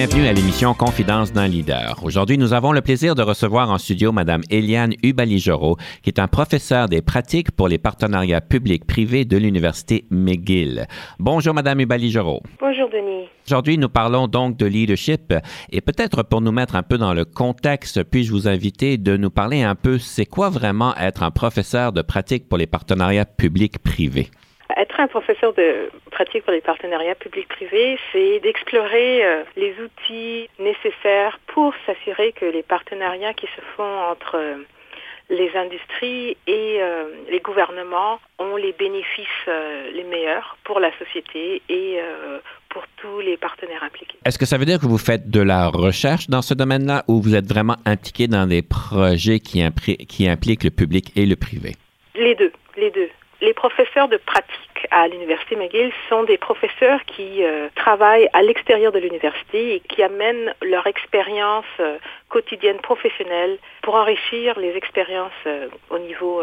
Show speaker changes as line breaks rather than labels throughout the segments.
Bienvenue à l'émission Confidence d'un leader. Aujourd'hui, nous avons le plaisir de recevoir en studio Madame Eliane Ubaligero, qui est un professeur des pratiques pour les partenariats publics-privés de l'Université McGill. Bonjour Madame Ubaligero.
Bonjour Denis.
Aujourd'hui, nous parlons donc de leadership et peut-être pour nous mettre un peu dans le contexte, puis-je vous inviter de nous parler un peu, c'est quoi vraiment être un professeur de pratiques pour les partenariats publics-privés?
Être un professeur de pratique pour les partenariats publics-privés, c'est d'explorer euh, les outils nécessaires pour s'assurer que les partenariats qui se font entre euh, les industries et euh, les gouvernements ont les bénéfices les meilleurs pour la société et pour tous les partenaires impliqués.
Est-ce que ça veut dire que vous faites de la recherche dans ce domaine-là ou vous êtes vraiment impliqué dans des projets qui, qui impliquent le public et le privé?
Les deux, les deux les professeurs de pratique à l'Université McGill sont des professeurs qui euh, travaillent à l'extérieur de l'université et qui amènent leur expérience euh, quotidienne professionnelle pour enrichir les expériences euh, au niveau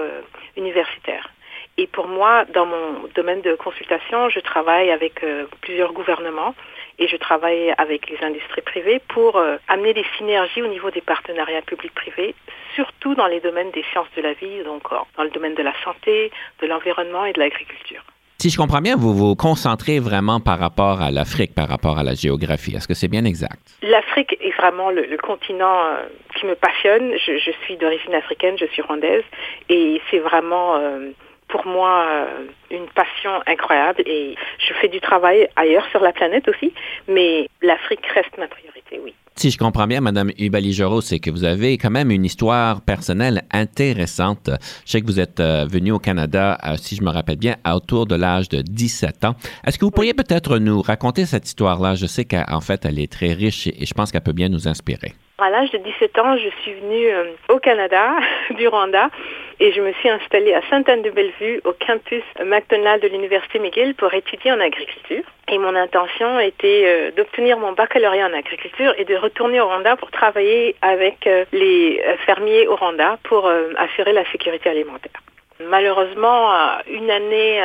universitaire. Et pour moi, dans mon domaine de consultation, je travaille avec plusieurs gouvernements et je travaille avec les industries privées pour amener des synergies au niveau des partenariats publics-privés surtout dans les domaines des sciences de la vie, donc euh, dans le domaine de la santé, de l'environnement et de l'agriculture.
Si je comprends bien, vous vous concentrez vraiment par rapport à l'Afrique, par rapport à la géographie. Est-ce que c'est bien exact?
L'Afrique est vraiment le, continent euh, qui me passionne. Je, suis d'origine africaine, je suis rwandaise, et c'est vraiment euh, pour moi une passion incroyable. Et je fais du travail ailleurs sur la planète aussi, mais l'Afrique reste ma priorité, oui.
Si je comprends bien, Madame Ubaligero, c'est que vous avez quand même une histoire personnelle intéressante. Je sais que vous êtes euh, venue au Canada, euh, si je me rappelle bien, autour de l'âge de 17 ans. Est-ce que vous pourriez peut-être nous raconter cette histoire-là? Je sais qu'en fait, elle est très riche et je pense qu'elle peut bien nous inspirer.
À l'âge de 17 ans, je suis venue euh, au Canada, du Rwanda, et je me suis installée à Sainte-Anne-de-Bellevue, au campus McDonald de l'Université McGill, pour étudier en agriculture. Et mon intention était euh, d'obtenir mon baccalauréat en agriculture et de retourner au Rwanda pour travailler avec euh, les fermiers au Rwanda pour assurer la sécurité alimentaire. Malheureusement, une année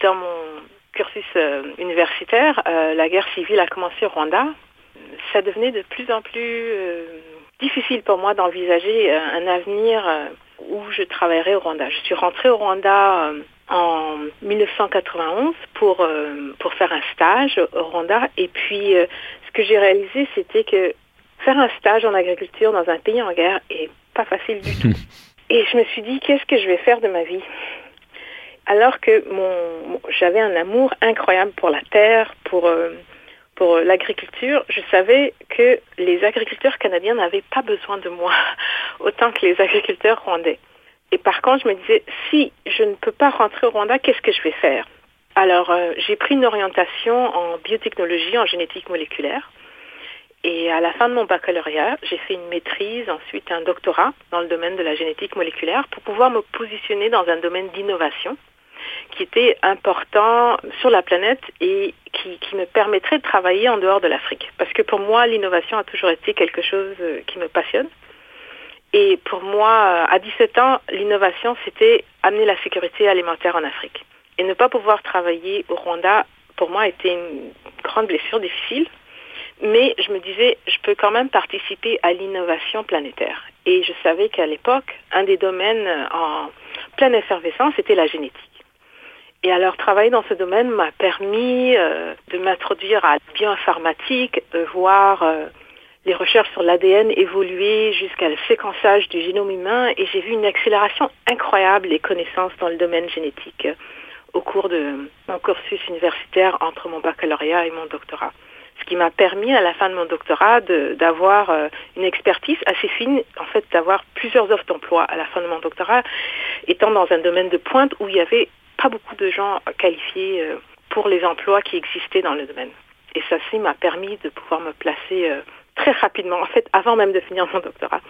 dans mon cursus universitaire, la guerre civile a commencé au Rwanda ça devenait de plus en plus euh, difficile pour moi d'envisager euh, un avenir euh, où je travaillerais au Rwanda. Je suis rentrée au Rwanda en 1991 pour, pour faire un stage au Rwanda. Et puis, ce que j'ai réalisé, c'était que faire un stage en agriculture dans un pays en guerre est pas facile du tout. Et je me suis dit, qu'est-ce que je vais faire de ma vie? Alors que mon, j'avais un amour incroyable pour la terre, pour pour l'agriculture, je savais que les agriculteurs canadiens n'avaient pas besoin de moi autant que les agriculteurs rwandais. Et par contre, je me disais, si je ne peux pas rentrer au Rwanda, qu'est-ce que je vais faire? Alors, euh, j'ai pris une orientation en biotechnologie, en génétique moléculaire. Et à la fin de mon baccalauréat, j'ai fait une maîtrise, ensuite un doctorat dans le domaine de la génétique moléculaire pour pouvoir me positionner dans un domaine d'innovation qui était important sur la planète et qui, me permettrait de travailler en dehors de l'Afrique. Parce que pour moi, l'innovation a toujours été quelque chose euh, qui me passionne. Et pour moi, euh, à 17 ans, l'innovation, c'était amener la sécurité alimentaire en Afrique. Et ne pas pouvoir travailler au Rwanda, pour moi, était une grande blessure difficile. Mais je me disais, je peux quand même participer à l'innovation planétaire. Et je savais qu'à l'époque, un des domaines en pleine effervescence, c'était la génétique. Et alors, travailler dans ce domaine m'a permis euh, de m'introduire à la bioinformatique, de voir euh, les recherches sur l'ADN évoluer jusqu'à le séquençage du génome humain et j'ai vu une accélération incroyable des connaissances dans le domaine génétique au cours de mon cursus universitaire entre mon baccalauréat et mon doctorat. Ce qui m'a permis à la fin de mon doctorat d'avoir euh, une expertise assez fine, en fait d'avoir plusieurs offres d'emploi à la fin de mon doctorat, étant dans un domaine de pointe où il n'y avait pas beaucoup de gens qualifiés euh, pour les emplois qui existaient dans le domaine. Et ça, m'a permis de pouvoir me placer euh, très rapidement, en fait, avant même de finir mon doctorat,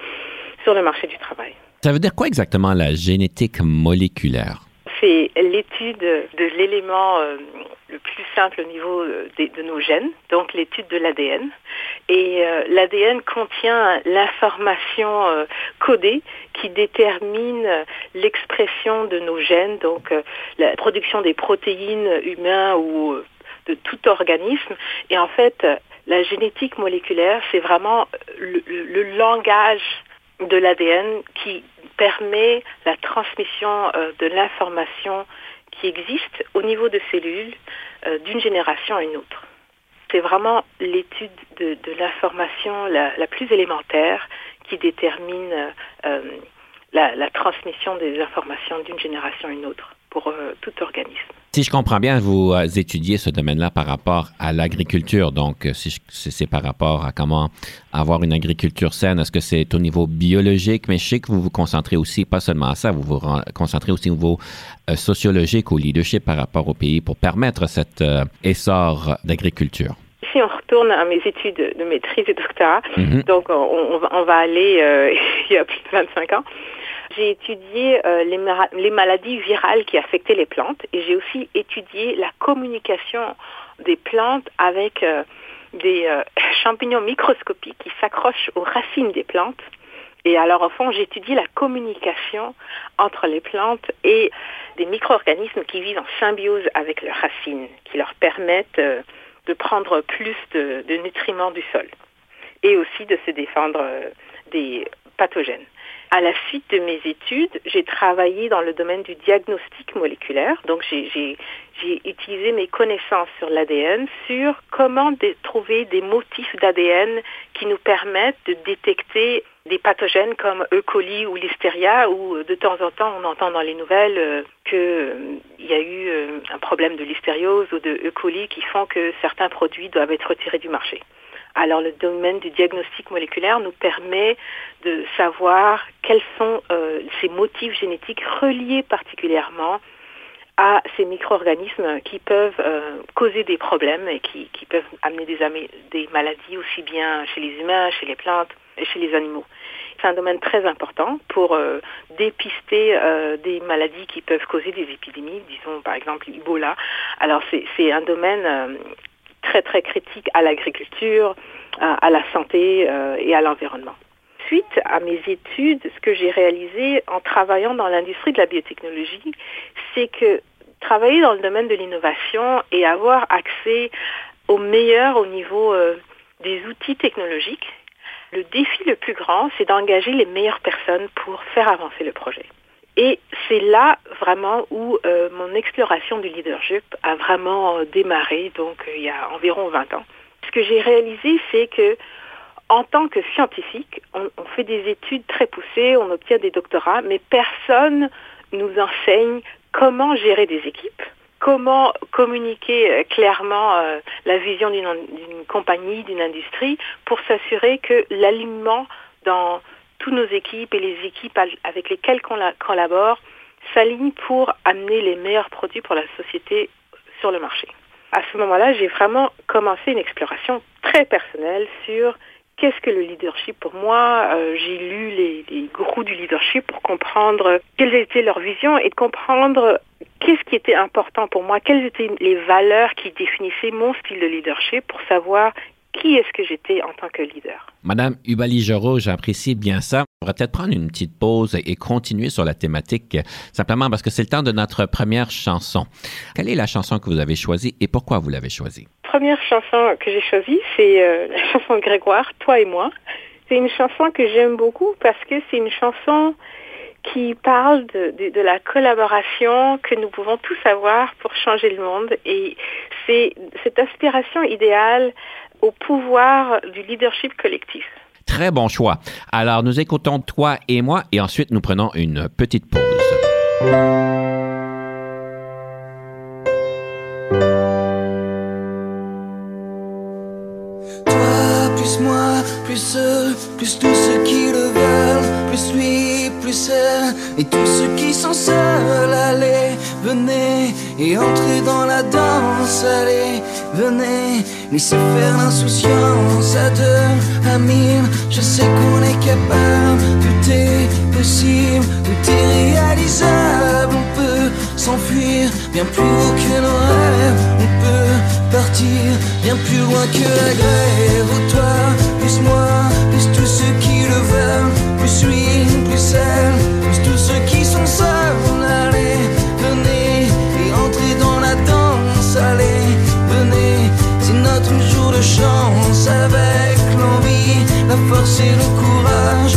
sur le marché du travail.
Ça veut dire quoi exactement la génétique moléculaire?
C'est l'étude de l'élément euh, le plus simple au niveau euh, de, nos gènes, donc l'étude de l'ADN. Et euh, l'ADN contient l'information codée qui détermine l'expression de nos gènes, donc la production des protéines humaines ou de tout organisme. Et en fait, la génétique moléculaire, c'est vraiment le langage de l'ADN qui permet la transmission euh, de l'information qui existe au niveau de cellules euh, d'une génération à une autre. C'est vraiment l'étude de, l'information la, plus élémentaire qui détermine euh, la transmission des informations d'une génération à une autre pour tout organisme.
Si je comprends bien, vous euh, étudiez ce domaine-là par rapport à l'agriculture. Donc, euh, si c'est par rapport à comment avoir une agriculture saine, est-ce que c'est au niveau biologique? Mais je sais que vous vous concentrez aussi, pas seulement à ça, vous vous concentrez aussi au niveau euh, sociologique, au leadership par rapport au pays pour permettre cet essor d'agriculture.
Si on retourne à mes études de maîtrise et doctorat, mm-hmm. donc on, va, on, va, aller il y a plus de 25 ans, j'ai étudié euh, les, maladies virales qui affectaient les plantes et j'ai aussi étudié la communication des plantes avec euh, des euh, champignons microscopiques qui s'accrochent aux racines des plantes. Et alors, au fond, j'ai étudié la communication entre les plantes et des micro-organismes qui vivent en symbiose avec leurs racines, qui leur permettent de prendre plus de nutriments du sol et aussi de se défendre des pathogènes. À la suite de mes études, j'ai travaillé dans le domaine du diagnostic moléculaire. Donc, j'ai utilisé mes connaissances sur l'ADN, sur comment trouver des motifs d'ADN qui nous permettent de détecter des pathogènes comme E. coli ou Listeria, où euh, de temps en temps on entend dans les nouvelles euh, qu'il euh, y a eu un problème de listériose ou de E. coli qui font que certains produits doivent être retirés du marché. Alors le domaine du diagnostic moléculaire nous permet de savoir quels sont euh, ces motifs génétiques reliés particulièrement à ces micro-organismes qui peuvent euh, causer des problèmes et qui, peuvent amener des, maladies aussi bien chez les humains, chez les plantes et chez les animaux. C'est un domaine très important pour euh, dépister des maladies qui peuvent causer des épidémies, disons par exemple Ebola. Alors c'est un domaine très très critique à l'agriculture, à, la santé euh, et à l'environnement. Suite à mes études, ce que j'ai réalisé en travaillant dans l'industrie de la biotechnologie, c'est que travailler dans le domaine de l'innovation et avoir accès au meilleur au niveau euh, des outils technologiques, le défi le plus grand, c'est d'engager les meilleures personnes pour faire avancer le projet. Et c'est là vraiment où euh, mon exploration du leadership a vraiment euh, démarré, donc euh, il y a environ 20 ans. Ce que j'ai réalisé, c'est que en tant que scientifique, on, on, fait des études très poussées, on obtient des doctorats, mais personne nous enseigne comment gérer des équipes, comment communiquer clairement la vision d'une compagnie, d'une industrie, pour s'assurer que l'alignement dans toutes nos équipes et les équipes avec lesquelles on collabore s'alignent pour amener les meilleurs produits pour la société sur le marché. À ce moment-là, j'ai vraiment commencé une exploration très personnelle sur qu'est-ce que le leadership pour moi. Euh, j'ai lu les, les, gourous du leadership pour comprendre quelles étaient leurs visions et de comprendre qu'est-ce qui était important pour moi, quelles étaient les valeurs qui définissaient mon style de leadership pour savoir qui est-ce que j'étais en tant que leader?
Madame Ubali-Joro, j'apprécie bien ça. On va peut-être prendre une petite pause et continuer sur la thématique, simplement parce que c'est le temps de notre première chanson. Quelle est la chanson que vous avez choisie et pourquoi vous l'avez choisie?
Première chanson que j'ai choisie, c'est euh, la chanson Grégoire, Toi et moi. C'est une chanson que j'aime beaucoup parce que c'est une chanson qui parle de, de, la collaboration que nous pouvons tous avoir pour changer le monde. Et c'est cette aspiration idéale au pouvoir du leadership collectif.
Très bon choix. Alors nous écoutons toi et moi et ensuite nous prenons une petite pause.
Toi plus moi plus seul plus tous ceux qui le veulent plus lui plus elle et tous ceux qui sont seuls allez venez et entrez dans la danse allez venez, laissez faire l'insouciance à deux, à. Je sais qu'on est capable, tout est possible, tout est réalisable. On peut s'enfuir bien plus haut que nos rêves. On peut partir bien plus loin que la grève. Oh, toi, plus moi, plus tous ceux qui le veulent, plus lui, plus elle, plus tous ceux qui sont seuls. Allez, venez de chance avec l'envie, la force et le courage,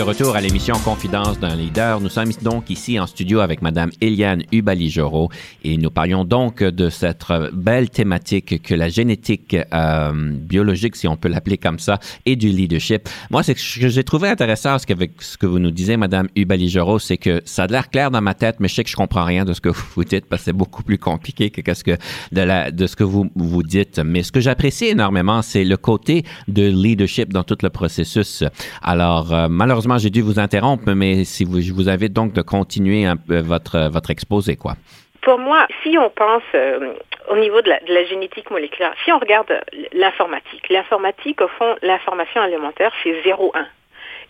De retour à l'émission Confidence d'un leader, nous sommes donc ici en studio avec Madame Eliane Ubali-Joro et nous parlions donc de cette belle thématique que la génétique euh, biologique, si on peut l'appeler comme ça, et du leadership. Moi, ce que j'ai trouvé intéressant ce qu'avec ce que vous nous disiez, Madame Ubali-Joro, c'est que ça a l'air clair dans ma tête, mais je sais que je comprends rien de ce que vous dites parce que c'est beaucoup plus compliqué que, ce que de ce que vous vous dites. Mais ce que j'apprécie énormément, c'est le côté de leadership dans tout le processus. Alors, euh, malheureusement, j'ai dû vous interrompre, mais si vous, je vous invite donc de continuer un peu votre, votre exposé, quoi.
Pour moi, si on pense euh, au niveau de la, génétique moléculaire, si on regarde l'informatique, l'informatique, au fond, l'information alimentaire, c'est 0-1.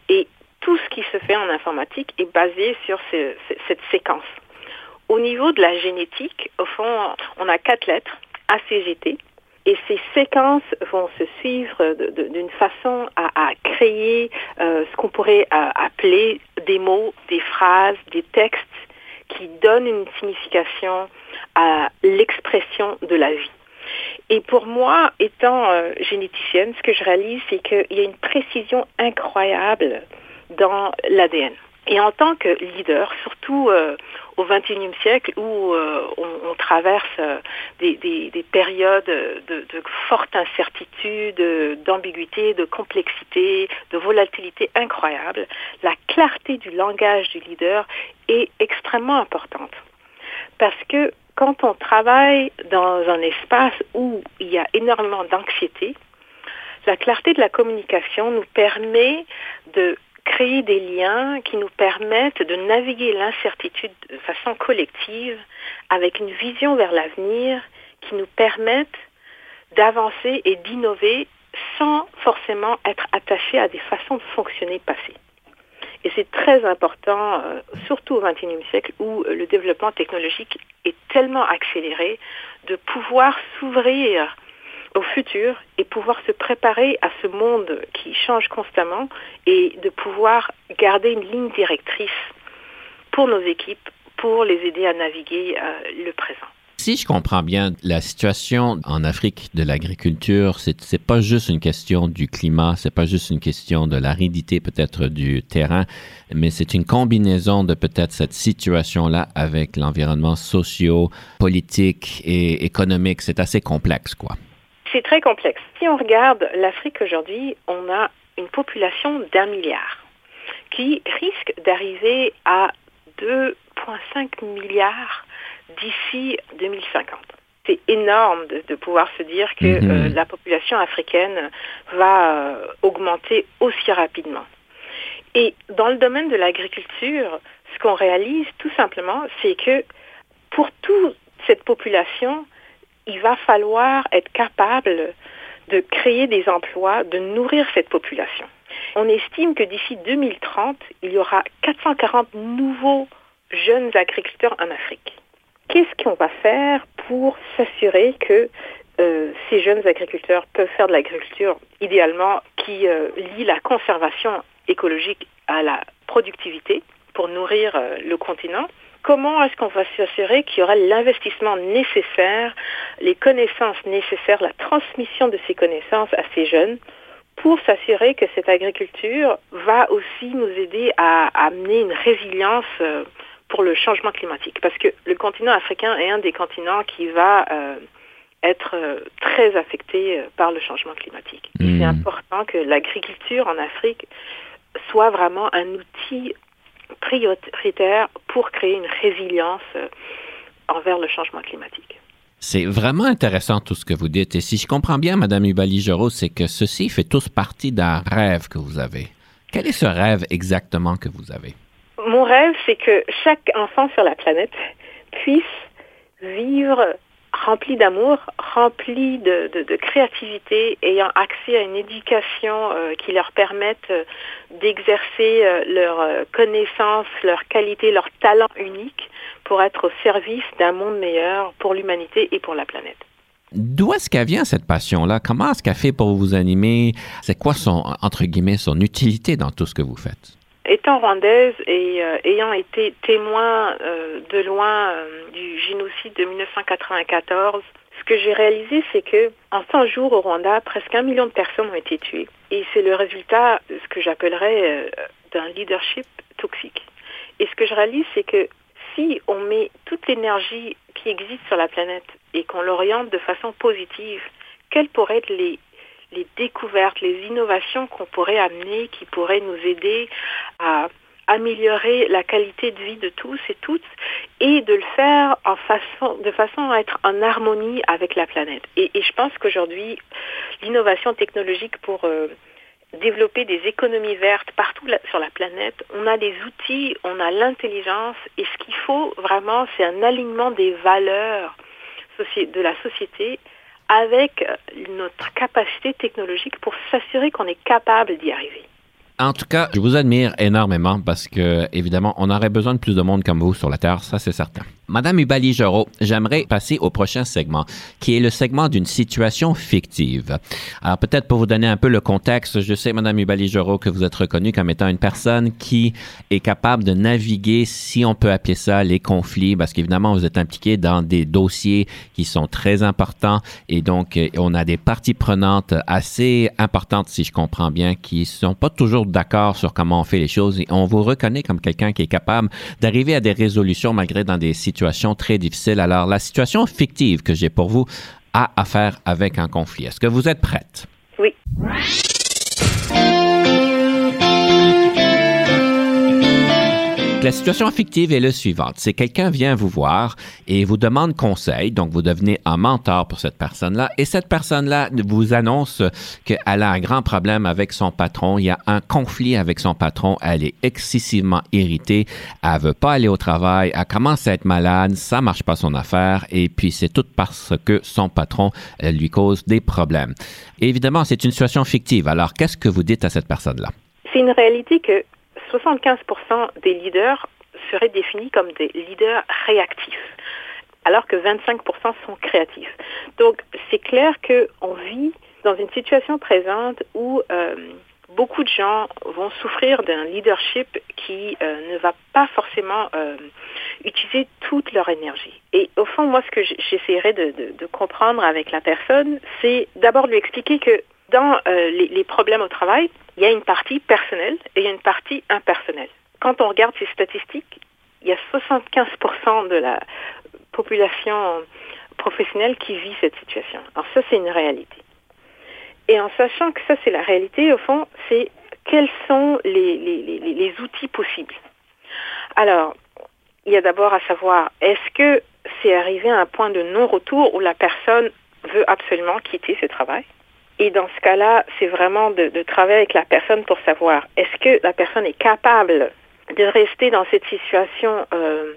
Et tout ce qui se fait en informatique est basé sur ce, cette séquence. Au niveau de la génétique, au fond, on a quatre lettres, ACGT, et ces séquences vont se suivre d'une façon à, créer euh, ce qu'on pourrait euh, appeler des mots, des phrases, des textes qui donnent une signification à l'expression de la vie. Et pour moi, étant euh, généticienne, ce que je réalise, c'est qu'il y a une précision incroyable dans l'ADN. Et en tant que leader, surtout euh, au XXIe siècle où euh, on, on, traverse euh, des, des, des, périodes de, de forte incertitude, d'ambiguïté, de complexité, de volatilité incroyable, la clarté du langage du leader est extrêmement importante. Parce que quand on travaille dans un espace où il y a énormément d'anxiété, la clarté de la communication nous permet de créer des liens qui nous permettent de naviguer l'incertitude de façon collective avec une vision vers l'avenir qui nous permettent d'avancer et d'innover sans forcément être attaché à des façons de fonctionner passées. Et c'est très important, euh, surtout au XXIe siècle, où le développement technologique est tellement accéléré, de pouvoir s'ouvrir au futur et pouvoir se préparer à ce monde qui change constamment et de pouvoir garder une ligne directrice pour nos équipes, pour les aider à naviguer euh, le présent.
Si je comprends bien, la situation en Afrique de l'agriculture, c'est pas juste une question du climat, c'est pas juste une question de l'aridité peut-être du terrain, mais c'est une combinaison de peut-être cette situation-là avec l'environnement socio, politique et économique. C'est assez complexe, quoi.
C'est très complexe. Si on regarde l'Afrique aujourd'hui, on a une population d'un milliard qui risque d'arriver à 2,5 milliards d'ici 2050. C'est énorme de, pouvoir se dire que mhm. euh, la population africaine va euh, augmenter aussi rapidement. Et dans le domaine de l'agriculture, ce qu'on réalise tout simplement, c'est que pour toute cette population, il va falloir être capable de créer des emplois, de nourrir cette population. On estime que d'ici 2030, il y aura 440 nouveaux jeunes agriculteurs en Afrique qu'est-ce qu'on va faire pour s'assurer que euh, ces jeunes agriculteurs peuvent faire de l'agriculture idéalement qui euh, lie la conservation écologique à la productivité pour nourrir euh, le continent? Comment est-ce qu'on va s'assurer qu'il y aura l'investissement nécessaire, les connaissances nécessaires, la transmission de ces connaissances à ces jeunes pour s'assurer que cette agriculture va aussi nous aider à, à amener une résilience pour le changement climatique? Parce que le continent africain est un des continents qui va euh, être euh, très affecté euh, par le changement climatique. C'est hmm. important que l'agriculture en Afrique soit vraiment un outil prioritaire pour créer une résilience envers le changement climatique.
C'est vraiment intéressant tout ce que vous dites. Et si je comprends bien, Madame ubali c'est que ceci fait tous partie d'un rêve que vous avez. Quel est ce rêve exactement que vous avez?
Mon rêve, c'est que chaque enfant sur la planète puisse vivre rempli d'amour, rempli de, créativité, ayant accès à une éducation euh, qui leur permette euh, d'exercer euh, leurs connaissances, leurs qualités, leurs talents uniques pour être au service d'un monde meilleur pour l'humanité et pour la planète.
D'où est-ce qu'elle vient cette passion-là? Comment est-ce qu'elle fait pour vous animer? C'est quoi son, entre guillemets, son utilité dans tout ce que vous faites?
Étant rwandaise et euh, ayant été témoin euh, de loin euh, du génocide de 1994, ce que j'ai réalisé, c'est que en 100 jours au Rwanda, presque un million de personnes ont été tuées. Et c'est le résultat ce que j'appellerais d'un leadership toxique. Et ce que je réalise, c'est que si on met toute l'énergie qui existe sur la planète et qu'on l'oriente de façon positive, quelles pourraient être les les découvertes, les innovations qu'on pourrait amener, qui pourraient nous aider à améliorer la qualité de vie de tous et toutes et de le faire de façon à être en harmonie avec la planète. Et, je pense qu'aujourd'hui, l'innovation technologique pour euh, développer des économies vertes partout sur la planète, on a des outils, on a l'intelligence et ce qu'il faut vraiment, c'est un alignement des valeurs de la société avec notre capacité technologique pour s'assurer qu'on est capable d'y arriver.
En tout cas, je vous admire énormément parce que, évidemment, on aurait besoin de plus de monde comme vous sur la Terre, ça c'est certain. Madame Ubali Joro, j'aimerais passer au prochain segment, qui est le segment d'une situation fictive. Alors peut-être pour vous donner un peu le contexte, je sais, Madame Ubali Joro, que vous êtes reconnue comme étant une personne qui est capable de naviguer, si on peut appeler ça, les conflits, parce qu'évidemment, vous êtes impliqué dans des dossiers qui sont très importants et donc on a des parties prenantes assez importantes, si je comprends bien, qui sont pas toujours d'accord sur comment on fait les choses et on vous reconnaît comme quelqu'un qui est capable d'arriver à des résolutions malgré dans des situations très difficiles. Alors, la situation fictive que j'ai pour vous a à avec un conflit. Est-ce que vous êtes prête?
Oui.
La situation fictive est le suivante. C'est quelqu'un vient vous voir et vous demande conseil. Donc, vous devenez un mentor pour cette personne-là. Et cette personne-là vous annonce qu'elle a un grand problème avec son patron. Il y a un conflit avec son patron. Elle est excessivement irritée. Elle veut pas aller au travail. Elle commence à être malade. Ça marche pas son affaire. Et puis, c'est tout parce que son patron euh, lui cause des problèmes. évidemment, c'est une situation fictive. Alors, qu'est-ce que vous dites à cette personne-là?
C'est une réalité que 75% des leaders seraient définis comme des leaders réactifs, alors que 25% sont créatifs. Donc, c'est clair qu'on vit dans une situation présente où euh, beaucoup de gens vont souffrir d'un leadership qui euh, ne va pas forcément euh, utiliser toute leur énergie. Et au fond, moi, ce que j'essaierai de, de, comprendre avec la personne, c'est d'abord lui expliquer que dans les, les problèmes au travail, il y a une partie personnelle et une partie impersonnelle. Quand on regarde ces statistiques, il y a 75% de la population professionnelle qui vit cette situation. Alors ça, c'est une réalité. Et en sachant que ça, c'est la réalité, au fond, c'est quels sont les, les, les, outils possibles. Alors, il y a d'abord à savoir, est-ce que c'est arrivé à un point de non-retour où la personne veut absolument quitter ce travail? Et dans ce cas-là, c'est vraiment de, travailler avec la personne pour savoir est-ce que la personne est capable de rester dans cette situation euh,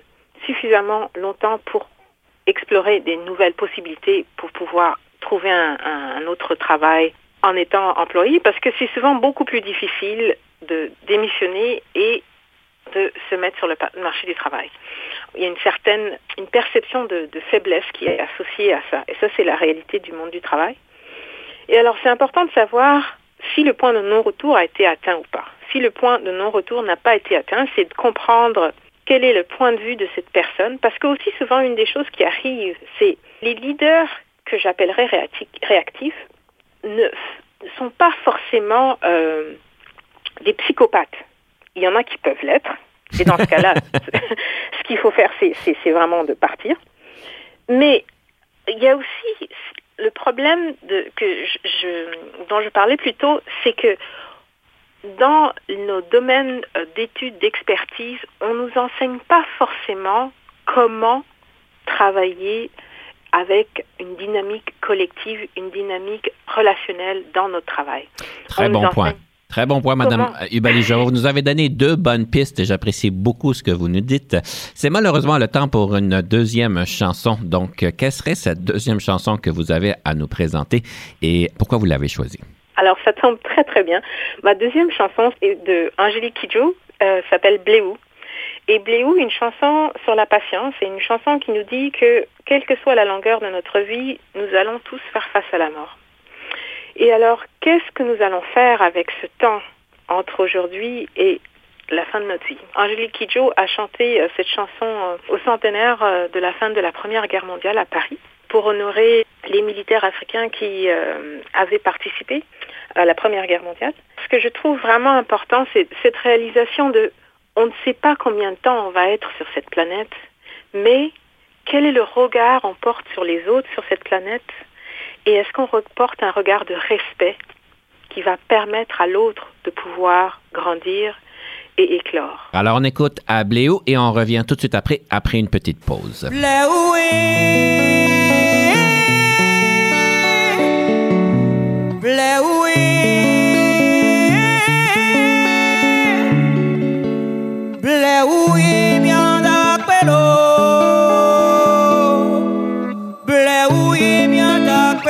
suffisamment longtemps pour explorer des nouvelles possibilités pour pouvoir trouver un, autre travail en étant employé? Parce que c'est souvent beaucoup plus difficile de démissionner et de se mettre sur le marché du travail. Il y a une certaine une perception de faiblesse qui est associée à ça. Et ça, c'est la réalité du monde du travail. Et alors, c'est important de savoir si le point de non-retour a été atteint ou pas. Si le point de non-retour n'a pas été atteint, c'est de comprendre quel est le point de vue de cette personne, parce que aussi souvent une des choses qui arrive, c'est les leaders que j'appellerais réactifs ne sont pas forcément euh, des psychopathes. Il y en a qui peuvent l'être, et dans ce cas-là, ce qu'il faut faire, c'est vraiment de partir. Mais il y a aussi le problème de, que je, dont je parlais plus tôt, c'est que dans nos domaines euh, d'études, d'expertise, on ne nous enseigne pas forcément comment travailler avec une dynamique collective, une dynamique relationnelle dans notre travail.
Très bon point. Très bon point, Madame Ubali-Jaro. Vous nous avez donné deux bonnes pistes et j'apprécie beaucoup ce que vous nous dites. C'est malheureusement le temps pour une deuxième chanson. Donc, quelle serait cette deuxième chanson que vous avez à nous présenter et pourquoi vous l'avez choisie?
Alors, ça tombe très, très bien. Ma deuxième chanson est de Angélique Kidjo, euh, s'appelle Bléou. Et Bléou, une chanson sur la patience, c'est une chanson qui nous dit que, quelle que soit la longueur de notre vie, nous allons tous faire face à la mort. Et alors, qu'est-ce que nous allons faire avec ce temps entre aujourd'hui et la fin de notre vie? Angélique Kidjo a chanté euh, cette chanson euh, au centenaire euh, de la fin de la Première Guerre mondiale à Paris pour honorer les militaires africains qui avaient participé à la Première Guerre mondiale. Ce que je trouve vraiment important, c'est cette réalisation de on ne sait pas combien de temps on va être sur cette planète, mais quel est le regard on porte sur les autres sur cette planète? Et est-ce qu'on reporte un regard de respect qui va permettre à l'autre de pouvoir grandir et éclore?
Alors on écoute à Bléou et on revient tout de suite après, après une petite pause.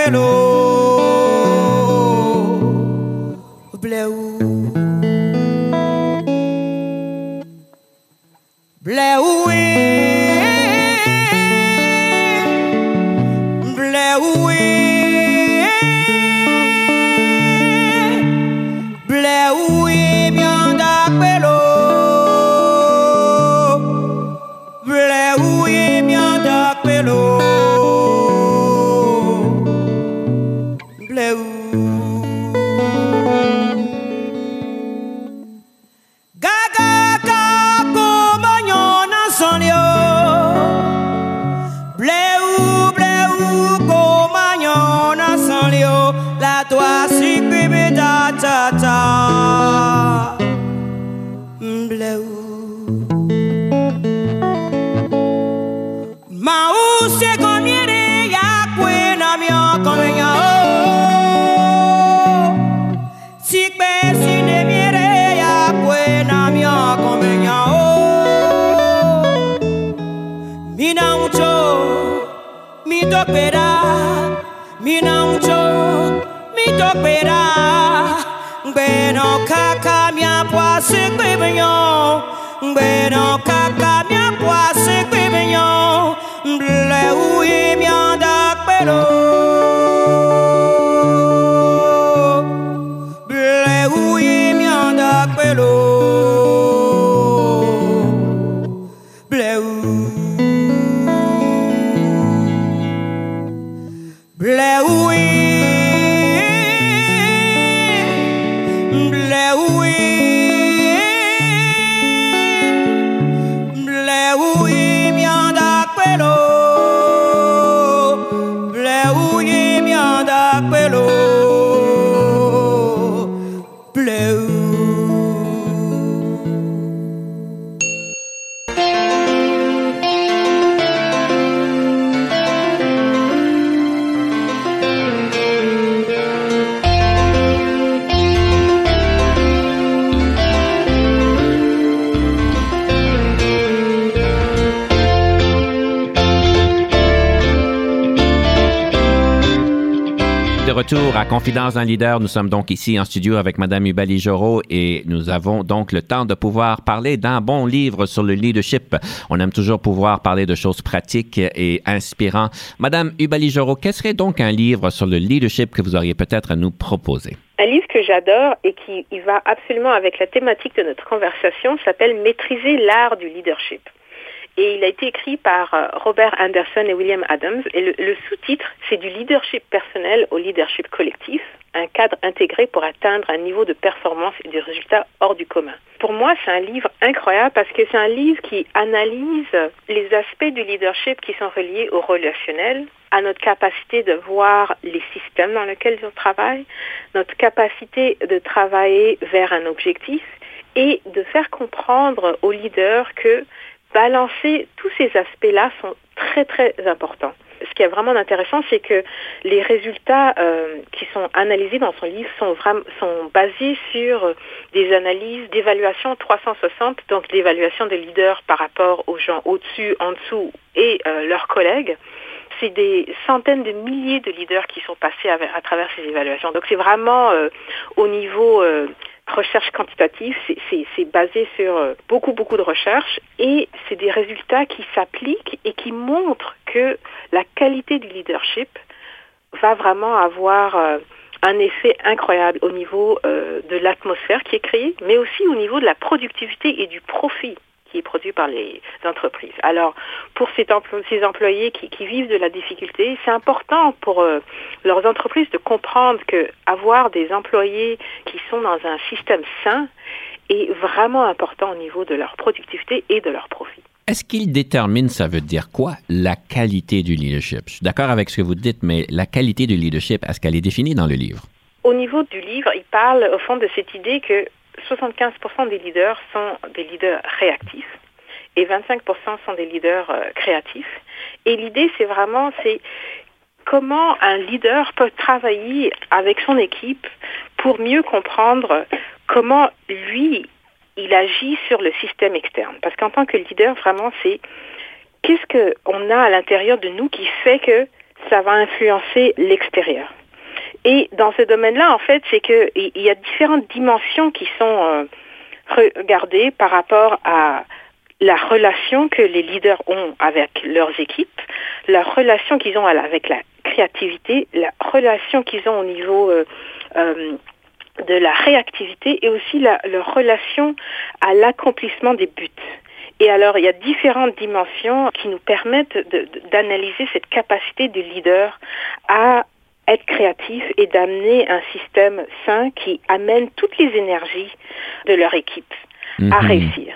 Moreno.
Bleu.
Bleu. Retour Confidence d'un leader. Nous sommes donc ici en studio avec Madame Ubali Joro et nous avons donc le temps de pouvoir parler d'un bon livre sur le leadership. On aime toujours pouvoir parler de choses pratiques et inspirantes. Madame Ubali Joro, quel serait donc un livre sur le leadership que vous auriez peut-être à nous proposer?
Un livre que j'adore et qui va absolument avec la thématique de notre conversation s'appelle Maîtriser l'art du leadership et il a été écrit par euh, Robert Anderson et William Adams. Et le, sous-titre, c'est du leadership personnel au leadership collectif, un cadre intégré pour atteindre un niveau de performance et de résultats hors du commun. Pour moi, c'est un livre incroyable parce que c'est un livre qui analyse les aspects du leadership qui sont reliés au relationnel, à notre capacité de voir les systèmes dans lesquels on travaille, notre capacité de travailler vers un objectif et de faire comprendre aux leaders que balancer tous ces aspects-là sont très, très importants. Ce qui est vraiment intéressant, c'est que les résultats euh, qui sont analysés dans son livre sont, sont basés sur des analyses d'évaluation 360, donc d'évaluation des leaders par rapport aux gens au-dessus, en dessous et euh, leurs collègues c'est des centaines de milliers de leaders qui sont passés à, travers ces évaluations. Donc c'est vraiment euh, au niveau recherche quantitative, c'est basé sur euh, beaucoup, beaucoup de recherches et c'est des résultats qui s'appliquent et qui montrent que la qualité du leadership va vraiment avoir euh, un effet incroyable au niveau euh, de l'atmosphère qui est créée, mais aussi au niveau de la productivité et du profit qui est produit par les entreprises. Alors, pour ces, employés qui, vivent de la difficulté, c'est important pour euh, leurs entreprises de comprendre que avoir des employés qui sont dans un système sain est vraiment important au niveau de leur productivité et de leur profit.
Est-ce qu'il détermine, ça veut dire quoi, la qualité du leadership? Je suis d'accord avec ce que vous dites, mais la qualité du leadership, est-ce qu'elle est définie dans le livre?
Au niveau du livre, il parle au fond de cette idée que 75% des leaders sont des leaders réactifs et 25% sont des leaders euh, créatifs. Et l'idée, c'est vraiment, comment un leader peut travailler avec son équipe pour mieux comprendre comment lui, il agit sur le système externe. Parce qu'en tant que leader, vraiment, c'est qu'est-ce qu'on a à l'intérieur de nous qui fait que ça va influencer l'extérieur. Et dans ce domaine-là, en fait, c'est qu'il y a différentes dimensions qui sont euh, regardées par rapport à la relation que les leaders ont avec leurs équipes, la relation qu'ils ont avec la créativité, la relation qu'ils ont au niveau euh, euh, de la réactivité et aussi leur relation à l'accomplissement des buts. Et alors, il y a différentes dimensions qui nous permettent d'analyser cette capacité du leader à être créatif et d'amener un système sain qui amène toutes les énergies de leur équipe à mhm. réussir.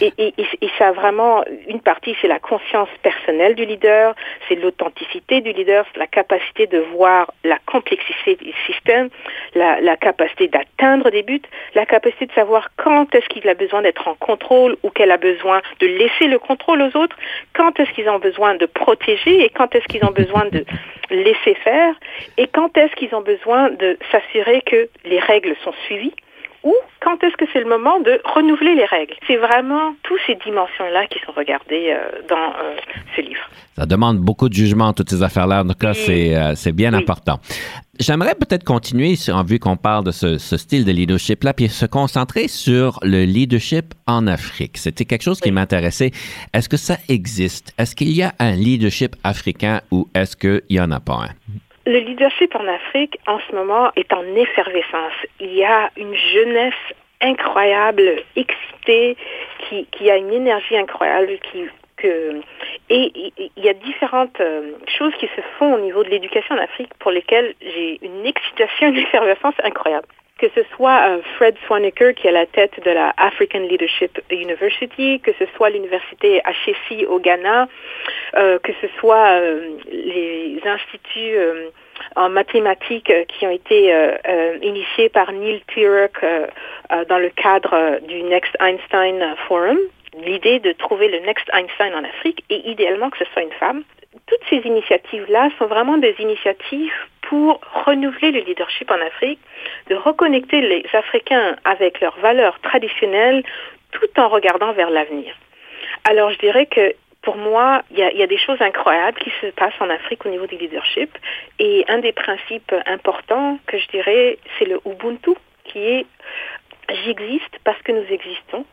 Et, et, et, ça vraiment, une partie, c'est la conscience personnelle du leader, c'est l'authenticité du leader, c'est la capacité de voir la complexité du système, la, la capacité d'atteindre des buts, la capacité de savoir quand est-ce qu'il a besoin d'être en contrôle ou qu'elle a besoin de laisser le contrôle aux autres, quand est-ce qu'ils ont besoin de protéger et quand est-ce qu'ils ont besoin de laisser faire et quand est-ce qu'ils ont besoin de s'assurer que les règles sont suivies ou quand est-ce que c'est le moment de renouveler les règles? C'est vraiment toutes ces dimensions-là qui sont regardées euh, dans euh, ce livre.
Ça demande beaucoup de jugement, toutes ces affaires-là. Donc là, c'est, euh, c'est bien important. J'aimerais peut-être continuer, en vue qu'on parle de ce, ce, style de leadership-là, puis se concentrer sur le leadership en Afrique. C'était quelque chose qui m'intéressait. Est-ce que ça existe? Est-ce qu'il y a un leadership africain ou est-ce qu'il n'y en a pas un?
Le leadership en Afrique, en ce moment, est en effervescence. Il y a une jeunesse incroyable, excitée, qui, a une énergie incroyable, et il y a différentes euh, choses qui se font au niveau de l'éducation en Afrique pour lesquelles j'ai une excitation, une effervescence incroyable que ce soit euh, Fred Swaniker qui est à la tête de la African Leadership University, que ce soit l'université HSI au Ghana, euh, que ce soit euh, les instituts en mathématiques qui ont été initiés par Neil Turok dans le cadre du Next Einstein Forum. L'idée de trouver le Next Einstein en Afrique et idéalement que ce soit une femme. Toutes ces initiatives-là sont vraiment des initiatives pour renouveler le leadership en Afrique, de reconnecter les Africains avec leurs valeurs traditionnelles tout en regardant vers l'avenir. Alors je dirais que pour moi, il y, a, des choses incroyables qui se passent en Afrique au niveau du leadership. Et un des principes importants que je dirais, c'est le Ubuntu, qui est j'existe parce que nous existons.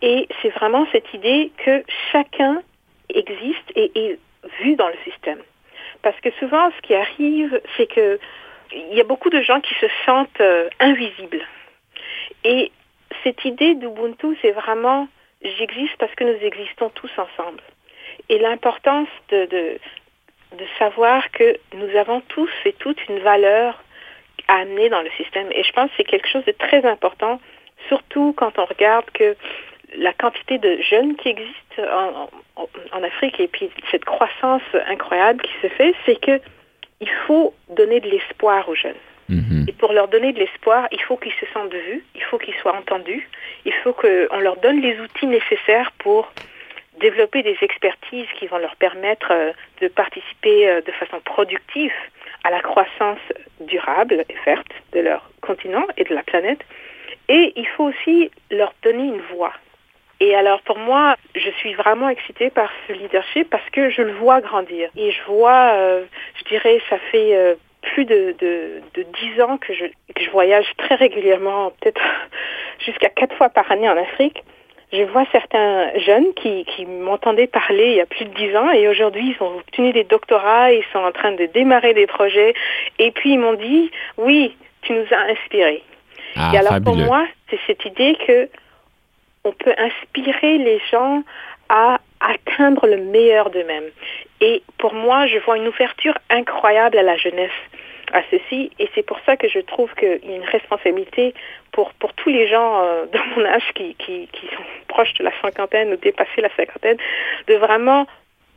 Et c'est vraiment cette idée que chacun existe et est vu dans le système. Parce que souvent, ce qui arrive, c'est que il y a beaucoup de gens qui se sentent euh, invisibles. Et cette idée d'Ubuntu, c'est vraiment j'existe parce que nous existons tous ensemble. Et l'importance de, de, de, savoir que nous avons tous et toutes une valeur à amener dans le système. Et je pense que c'est quelque chose de très important, surtout quand on regarde que la quantité de jeunes qui existent en, en, en Afrique et puis cette croissance incroyable qui se fait, c'est que il faut donner de l'espoir aux jeunes. Mm-hmm. Et pour leur donner de l'espoir, il faut qu'ils se sentent vus, il faut qu'ils soient entendus, il faut qu'on leur donne les outils nécessaires pour développer des expertises qui vont leur permettre euh, de participer euh, de façon productive à la croissance durable et verte de leur continent et de la planète. Et il faut aussi leur donner une voix. Et alors pour moi, je suis vraiment excitée par ce leadership parce que je le vois grandir. Et je vois, euh, je dirais, ça fait euh, plus de, de, de 10 ans que je, que je voyage très régulièrement, peut-être jusqu'à quatre fois par année en Afrique. Je vois certains jeunes qui, qui m'entendaient parler il y a plus de 10 ans et aujourd'hui ils ont obtenu des doctorats, ils sont en train de démarrer des projets et puis ils m'ont dit, oui, tu nous as inspirés.
Ah,
et alors
fabuleux.
pour moi, c'est cette idée que on peut inspirer les gens à atteindre le meilleur d'eux-mêmes. Et pour moi, je vois une ouverture incroyable à la jeunesse à ceci, et c'est pour ça que je trouve qu'il y a une responsabilité pour, pour tous les gens euh, de mon âge qui, qui, qui sont proches de la cinquantaine ou dépassés la cinquantaine, de vraiment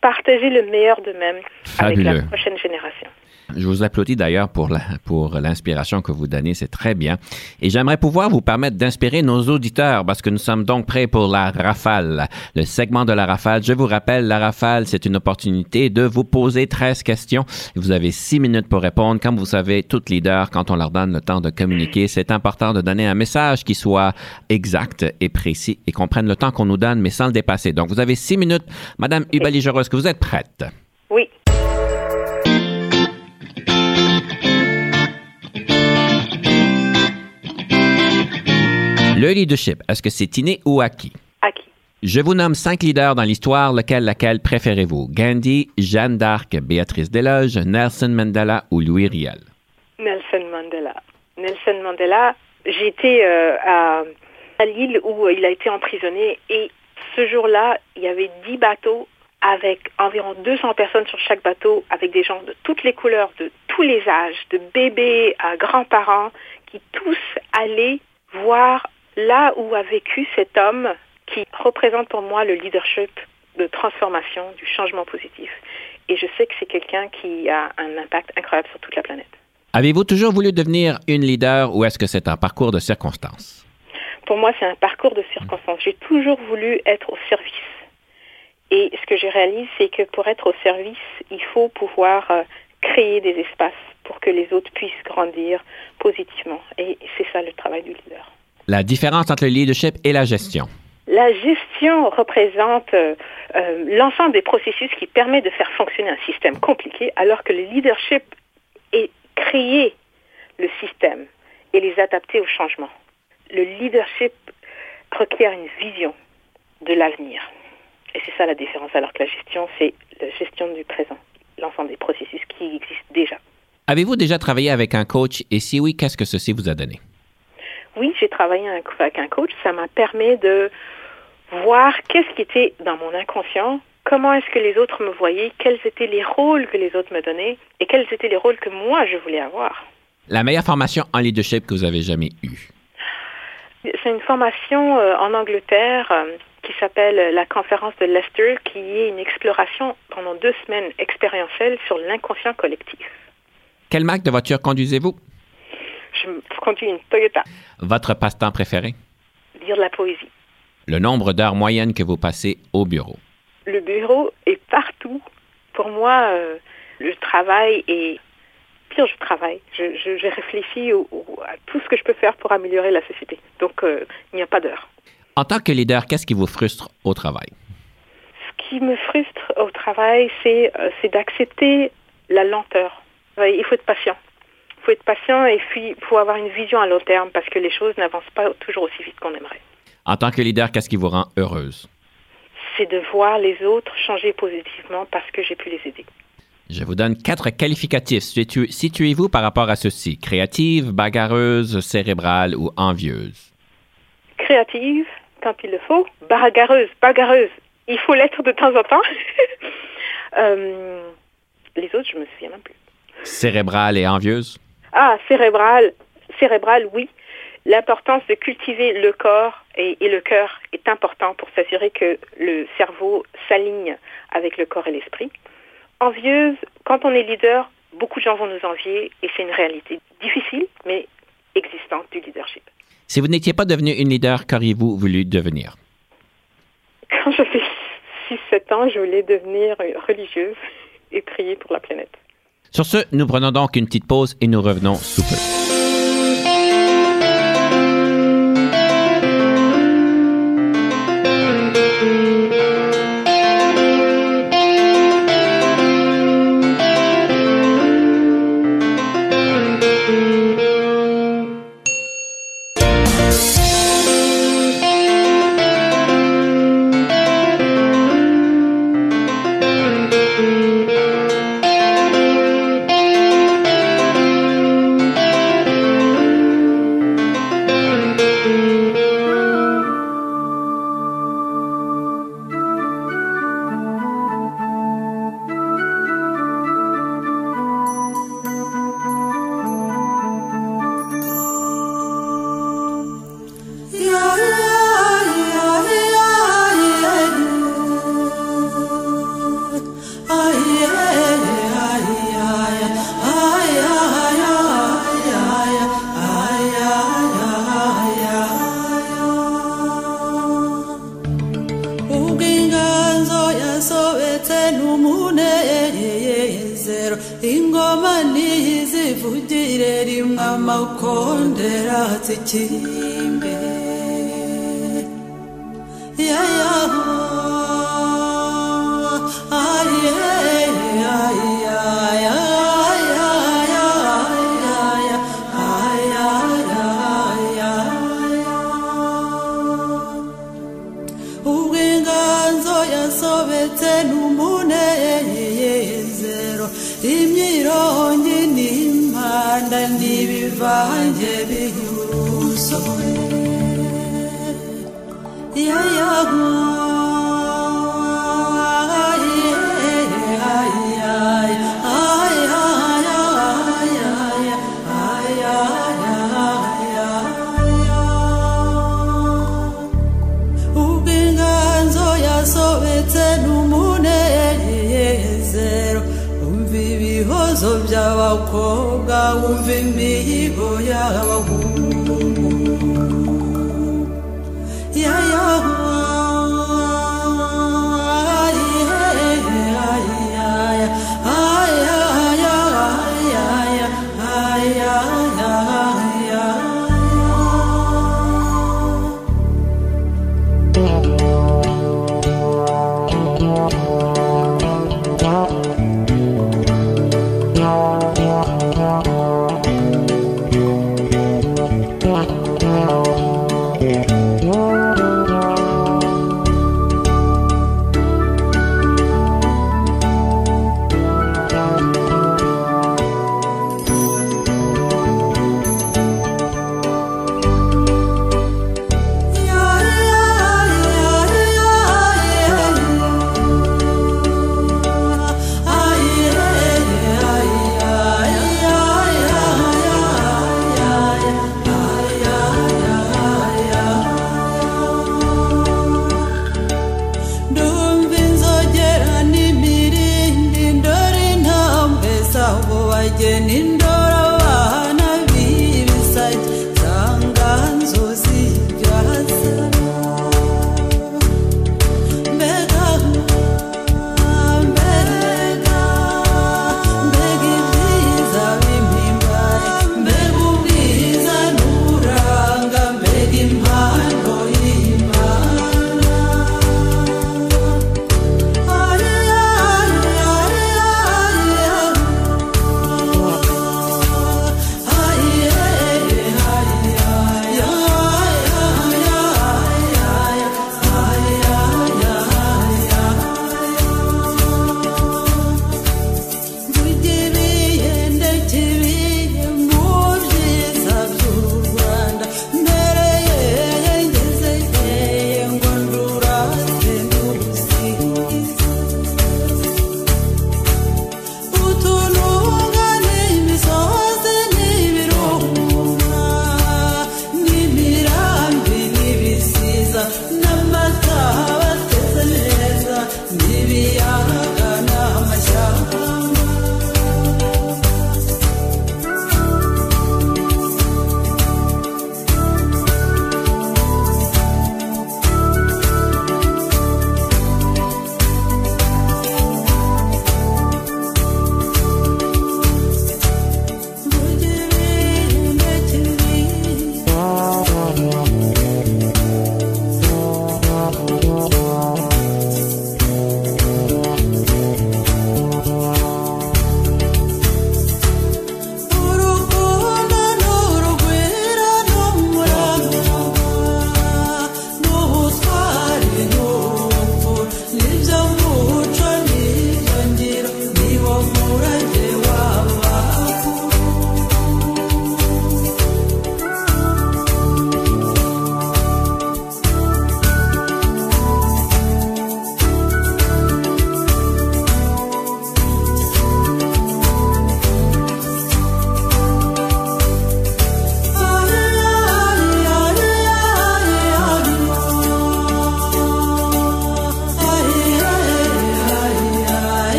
partager le meilleur d'eux-mêmes avec la prochaine génération.
Je vous applaudis d'ailleurs pour la, pour l'inspiration que vous donnez, c'est très bien. Et j'aimerais pouvoir vous permettre d'inspirer nos auditeurs parce que nous sommes donc prêts pour la rafale, le segment de la rafale. Je vous rappelle, la rafale, c'est une opportunité de vous poser 13 questions. Vous avez 6 minutes pour répondre. Comme vous savez, toutes leaders, quand on leur donne le temps de communiquer, c'est important de donner un message qui soit exact et précis et qu'on prenne le temps qu'on nous donne, mais sans le dépasser. Donc, vous avez 6 minutes. Madame Ubali-Gero, est-ce que vous êtes prête?
Oui.
Le leadership, est-ce que c'est inné ou acquis?
Acquis.
Je vous nomme cinq leaders dans l'histoire, lequel, laquelle préférez-vous? Gandhi, Jeanne d'Arc, Béatrice Desloges, Nelson Mandela ou Louis Riel?
Nelson Mandela. Nelson Mandela, j'étais euh, à, à l'île où il a été emprisonné et ce jour-là, il y avait dix bateaux avec environ 200 personnes sur chaque bateau, avec des gens de toutes les couleurs, de tous les âges, de bébés à grands-parents, qui tous allaient voir là où a vécu cet homme qui représente pour moi le leadership de transformation, du changement positif. Et je sais que c'est quelqu'un qui a un impact incroyable sur toute la planète.
Avez-vous toujours voulu devenir une leader ou est-ce que c'est un parcours de circonstances?
Pour moi, c'est un parcours de circonstances. J'ai toujours voulu être au service. Et ce que je réalise, c'est que pour être au service, il faut pouvoir euh, créer des espaces pour que les autres puissent grandir positivement. Et c'est ça le travail du leader.
La différence entre le leadership et la gestion.
La gestion représente euh, euh, l'ensemble des processus qui permet de faire fonctionner un système compliqué, alors que le leadership est créer le système et les adapter au changement. Le leadership requiert une vision de l'avenir. Et c'est ça la différence, alors que la gestion, c'est la gestion du présent, l'ensemble des processus qui existent déjà.
Avez-vous déjà travaillé avec un coach? Et si oui, qu'est-ce que ceci vous a donné?
Oui, j'ai travaillé avec un coach. Ça m'a permis de voir qu'est-ce qui était dans mon inconscient, comment est-ce que les autres me voyaient, quels étaient les rôles que les autres me donnaient et quels étaient les rôles que moi je voulais avoir.
La meilleure formation en leadership que vous avez jamais eue?
C'est une formation euh, en Angleterre euh, qui s'appelle la conférence de Leicester, qui est une exploration pendant deux semaines expérientielle sur l'inconscient collectif.
Quelle marque de voiture conduisez-vous?
Je conduis une Toyota.
Votre passe-temps préféré?
Lire de la poésie.
Le nombre d'heures moyennes que vous passez au bureau?
Le bureau est partout. Pour moi, euh, le travail est pire, je travaille. Je, je, je réfléchis au, au, à tout ce que je peux faire pour améliorer la société. Donc, euh, il n'y a pas d'heure.
En tant que leader, qu'est-ce qui vous frustre au travail?
Ce qui me frustre au travail, c'est euh, d'accepter la lenteur. Il faut être patient. Il faut être patient et puis faut avoir une vision à long terme parce que les choses n'avancent pas toujours aussi vite qu'on aimerait.
En tant que leader, qu'est-ce qui vous rend heureuse?
C'est de voir les autres changer positivement parce que j'ai pu les aider.
Je vous donne quatre qualificatifs. Situ- Situez-vous par rapport à ceci. Créative, bagarreuse, cérébrale ou envieuse?
Créative, quand il le faut. Bagarreuse, bagarreuse. Il faut l'être de temps en temps. Euh, les autres, je me souviens même plus.
Cérébrale et envieuse?
Ah, cérébrale. Cérébrale, oui. L'importance de cultiver le corps et, et le cœur est important pour s'assurer que le cerveau s'aligne avec le corps et l'esprit. Envieuse, quand on est leader, beaucoup de gens vont nous envier et c'est une réalité difficile, mais existante du leadership.
Si vous n'étiez pas devenu une leader, qu'auriez-vous voulu devenir?
Quand j'avais 6-7 ans, je voulais devenir religieuse et prier pour la planète.
Sur ce, nous prenons donc une petite pause et nous revenons sous peu.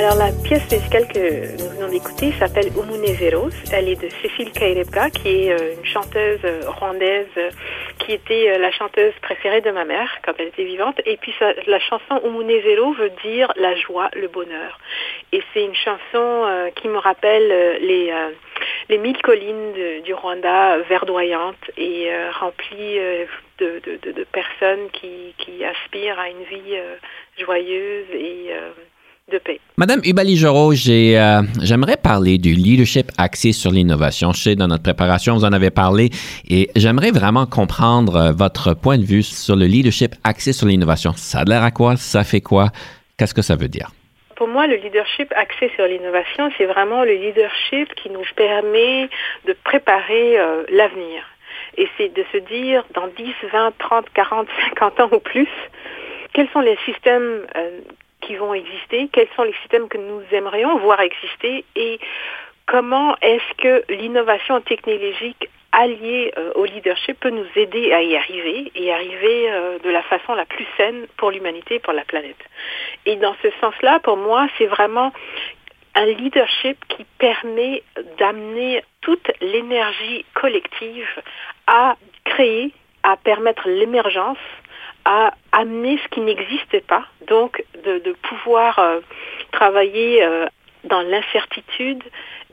Alors la pièce musicale que nous venons d'écouter s'appelle Umunezeros. Elle est de Cécile Kairebka, qui est euh, une chanteuse euh, rwandaise qui était euh, la chanteuse préférée de ma mère quand elle était vivante. Et puis la chanson Umunezero veut dire la joie, le bonheur. Et c'est une chanson qui me rappelle les les mille collines du Rwanda verdoyantes et remplies de, de, de- personnes qui, qui aspirent à une vie joyeuse et de paix.
Madame Ubali-Joro, j'ai, euh, j'aimerais parler du leadership axé sur l'innovation. Je sais, dans notre préparation, vous en avez parlé et j'aimerais vraiment comprendre euh, votre point de vue sur le leadership axé sur l'innovation. Ça a l'air à quoi? Ça fait quoi? Qu'est-ce que ça veut dire?
Pour moi, le leadership axé sur l'innovation, c'est vraiment le leadership qui nous permet de préparer euh, l'avenir. Et c'est de se dire, dans 10, 20, 30, 40, 50 ans ou plus, quels sont les systèmes euh, qui vont exister, quels sont les systèmes que nous aimerions voir exister et comment est-ce que l'innovation technologique alliée euh, au leadership peut nous aider à y arriver et arriver euh, de la façon la plus saine pour l'humanité et pour la planète. Et dans ce sens-là, pour moi, c'est vraiment un leadership qui permet d'amener toute l'énergie collective à créer, à permettre l'émergence, à amener ce qui n'existait pas, donc de, pouvoir euh, travailler euh, dans l'incertitude,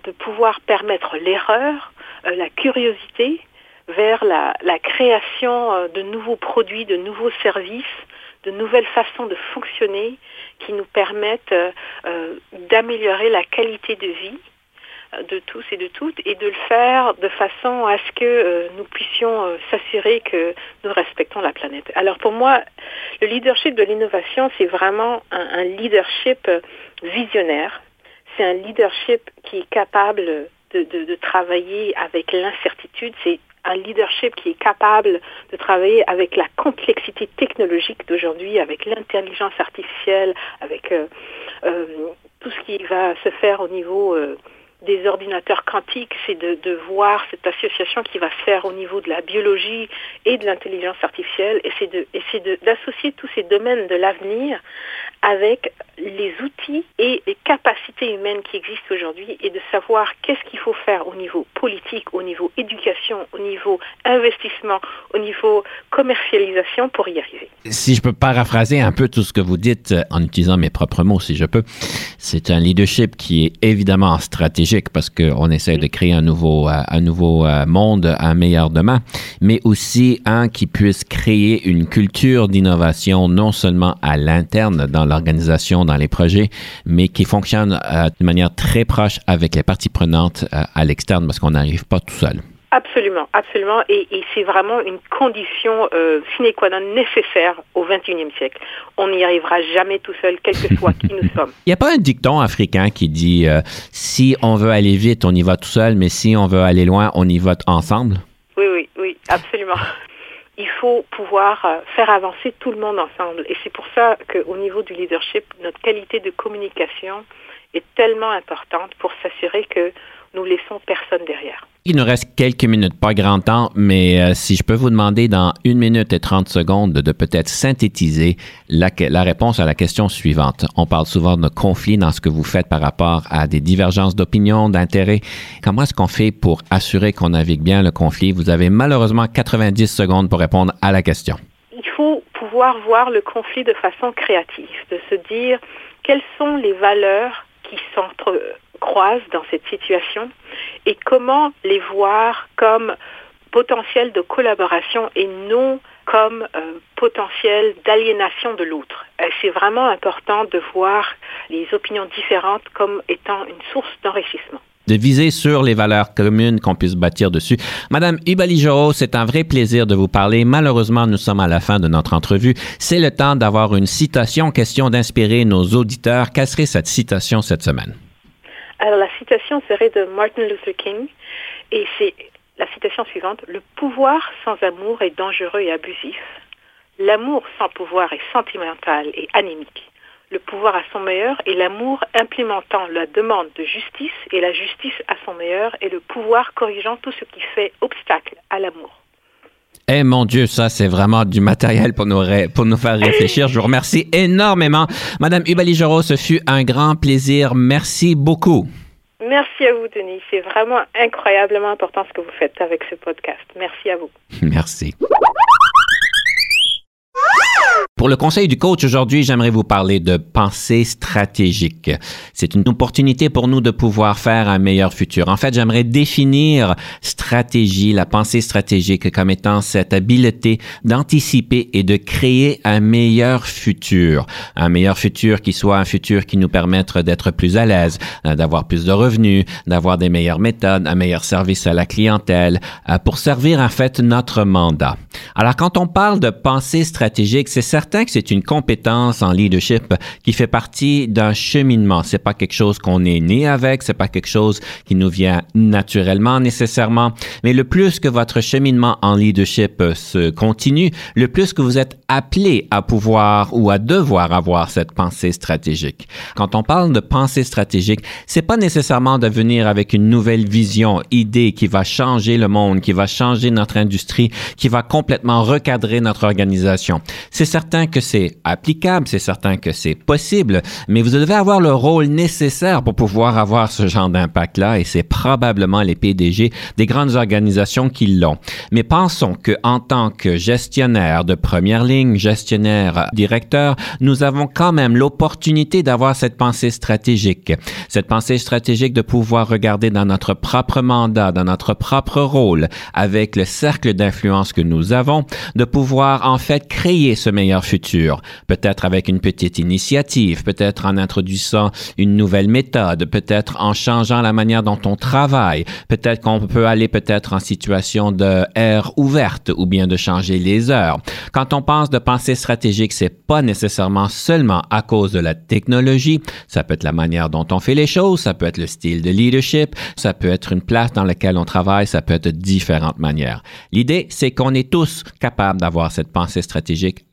de pouvoir permettre l'erreur, euh, la curiosité vers la, création de nouveaux produits, de nouveaux services, de nouvelles façons de fonctionner qui nous permettent d'améliorer la qualité de vie de tous et de toutes et de le faire de façon à ce que euh, nous puissions euh, s'assurer que nous respectons la planète. Alors pour moi, le leadership de l'innovation, c'est vraiment un, leadership euh, visionnaire. C'est un leadership qui est capable de, travailler avec l'incertitude. C'est un leadership qui est capable de travailler avec la complexité technologique d'aujourd'hui, avec l'intelligence artificielle, avec euh, euh, tout ce qui va se faire au niveau euh, des ordinateurs quantiques, c'est de, voir cette association qui va se faire au niveau de la biologie et de l'intelligence artificielle, et c'est d'associer tous ces domaines de l'avenir avec les outils et les capacités humaines qui existent aujourd'hui et de savoir qu'est-ce qu'il faut faire au niveau politique, au niveau éducation, au niveau investissement, au niveau commercialisation pour y arriver.
Si je peux paraphraser un peu tout ce que vous dites euh, en utilisant mes propres mots, si je peux, c'est un leadership qui est évidemment stratégique parce qu'on essaie de créer un nouveau, euh, euh, monde, un meilleur demain, mais aussi un qui puisse créer une culture d'innovation non seulement à l'interne dans l'organisation, dans les projets, mais qui fonctionne euh, de manière très proche avec les parties prenantes euh, à l'externe parce qu'on n'arrive pas tout seul.
Absolument, absolument. Et, et c'est vraiment une condition euh, sine qua non nécessaire au 21e siècle. On n'y arrivera jamais tout seul, quel que soit qui nous sommes.
Il n'y a pas un dicton africain qui dit euh, si on veut aller vite, on y va tout seul, mais si on veut aller loin, on y va ensemble?
Oui, oui, oui, absolument. Il faut pouvoir euh, faire avancer tout le monde ensemble. Et c'est pour ça qu'au niveau du leadership, notre qualité de communication est tellement importante pour s'assurer que nous laissons personne derrière.
Il nous reste quelques minutes, pas grand temps, mais euh, si je peux vous demander dans une minute et 30 secondes de, peut-être synthétiser la, réponse à la question suivante. On parle souvent de conflit dans ce que vous faites par rapport à des divergences d'opinion, d'intérêts. Comment est-ce qu'on fait pour assurer qu'on navigue bien le conflit? Vous avez malheureusement 90 secondes pour répondre à la question.
il faut pouvoir voir le conflit de façon créative, de se dire quelles sont les valeurs qui s'entrecroisent dans cette situation et comment les voir comme potentiel de collaboration et non comme euh, potentiel d'aliénation de l'autre. Euh, C'est vraiment important de voir les opinions différentes comme étant une source d'enrichissement.
de viser sur les valeurs communes qu'on puisse bâtir dessus. Madame Ubali-Joro, c'est un vrai plaisir de vous parler. Malheureusement, nous sommes à la fin de notre entrevue. C'est le temps d'avoir une citation, question d'inspirer nos auditeurs. Quelle serait cette citation cette semaine?
Alors la citation serait de Martin Luther King et c'est la citation suivante. Le pouvoir sans amour est dangereux et abusif. L'amour sans pouvoir est sentimental et anémique. Le pouvoir à son meilleur est l'amour implémentant la demande de justice et la justice à son meilleur est le pouvoir corrigeant tout ce qui fait obstacle à l'amour.
Eh mon Dieu, ça c'est vraiment du matériel pour nous, ré- pour nous faire réfléchir. Je vous remercie énormément. Madame Ubali-Joro, ce fut un grand plaisir. Merci beaucoup.
Merci à vous, Denis. C'est vraiment incroyablement important ce que vous faites avec ce podcast. Merci à vous.
Merci. Pour le conseil du coach aujourd'hui, j'aimerais vous parler de pensée stratégique. C'est une opportunité pour nous de pouvoir faire un meilleur futur. En fait, j'aimerais définir stratégie, la pensée stratégique comme étant cette habileté d'anticiper et de créer un meilleur futur. Un meilleur futur qui soit un futur qui nous permette d'être plus à l'aise, euh, d'avoir plus de revenus, d'avoir des meilleures méthodes, un meilleur service à la clientèle, euh, pour servir en fait notre mandat. Alors quand on parle de pensée stratégique, c'est certain que c'est une compétence en leadership qui fait partie d'un cheminement. C'est pas quelque chose qu'on est né avec, c'est pas quelque chose qui nous vient naturellement nécessairement, mais le plus que votre cheminement en leadership se continue, le plus que vous êtes appelé à pouvoir ou à devoir avoir cette pensée stratégique. Quand on parle de pensée stratégique, c'est pas nécessairement de venir avec une nouvelle vision, idée qui va changer le monde, qui va changer notre industrie, qui va complètement recadrer notre organisation. C'est certain que c'est applicable, c'est certain que c'est possible, mais vous devez avoir le rôle nécessaire pour pouvoir avoir ce genre d'impact-là et c'est probablement les PDG des grandes organisations qui l'ont. Mais pensons que en tant que gestionnaire de première ligne, gestionnaire directeur, nous avons quand même l'opportunité d'avoir cette pensée stratégique. Cette pensée stratégique de pouvoir regarder dans notre propre mandat, dans notre propre rôle, avec le cercle d'influence que nous avons, de pouvoir en fait créer ce meilleur meilleur futur. Peut-être avec une petite initiative, peut-être en introduisant une nouvelle méthode, peut-être en changeant la manière dont on travaille, peut-être qu'on peut aller peut-être en situation de air ouverte ou bien de changer les heures. Quand on pense de pensée stratégique, c'est pas nécessairement seulement à cause de la technologie. Ça peut être la manière dont on fait les choses, ça peut être le style de leadership, ça peut être une place dans laquelle on travaille, ça peut être différentes manières. L'idée, c'est qu'on est tous capables d'avoir cette pensée stratégique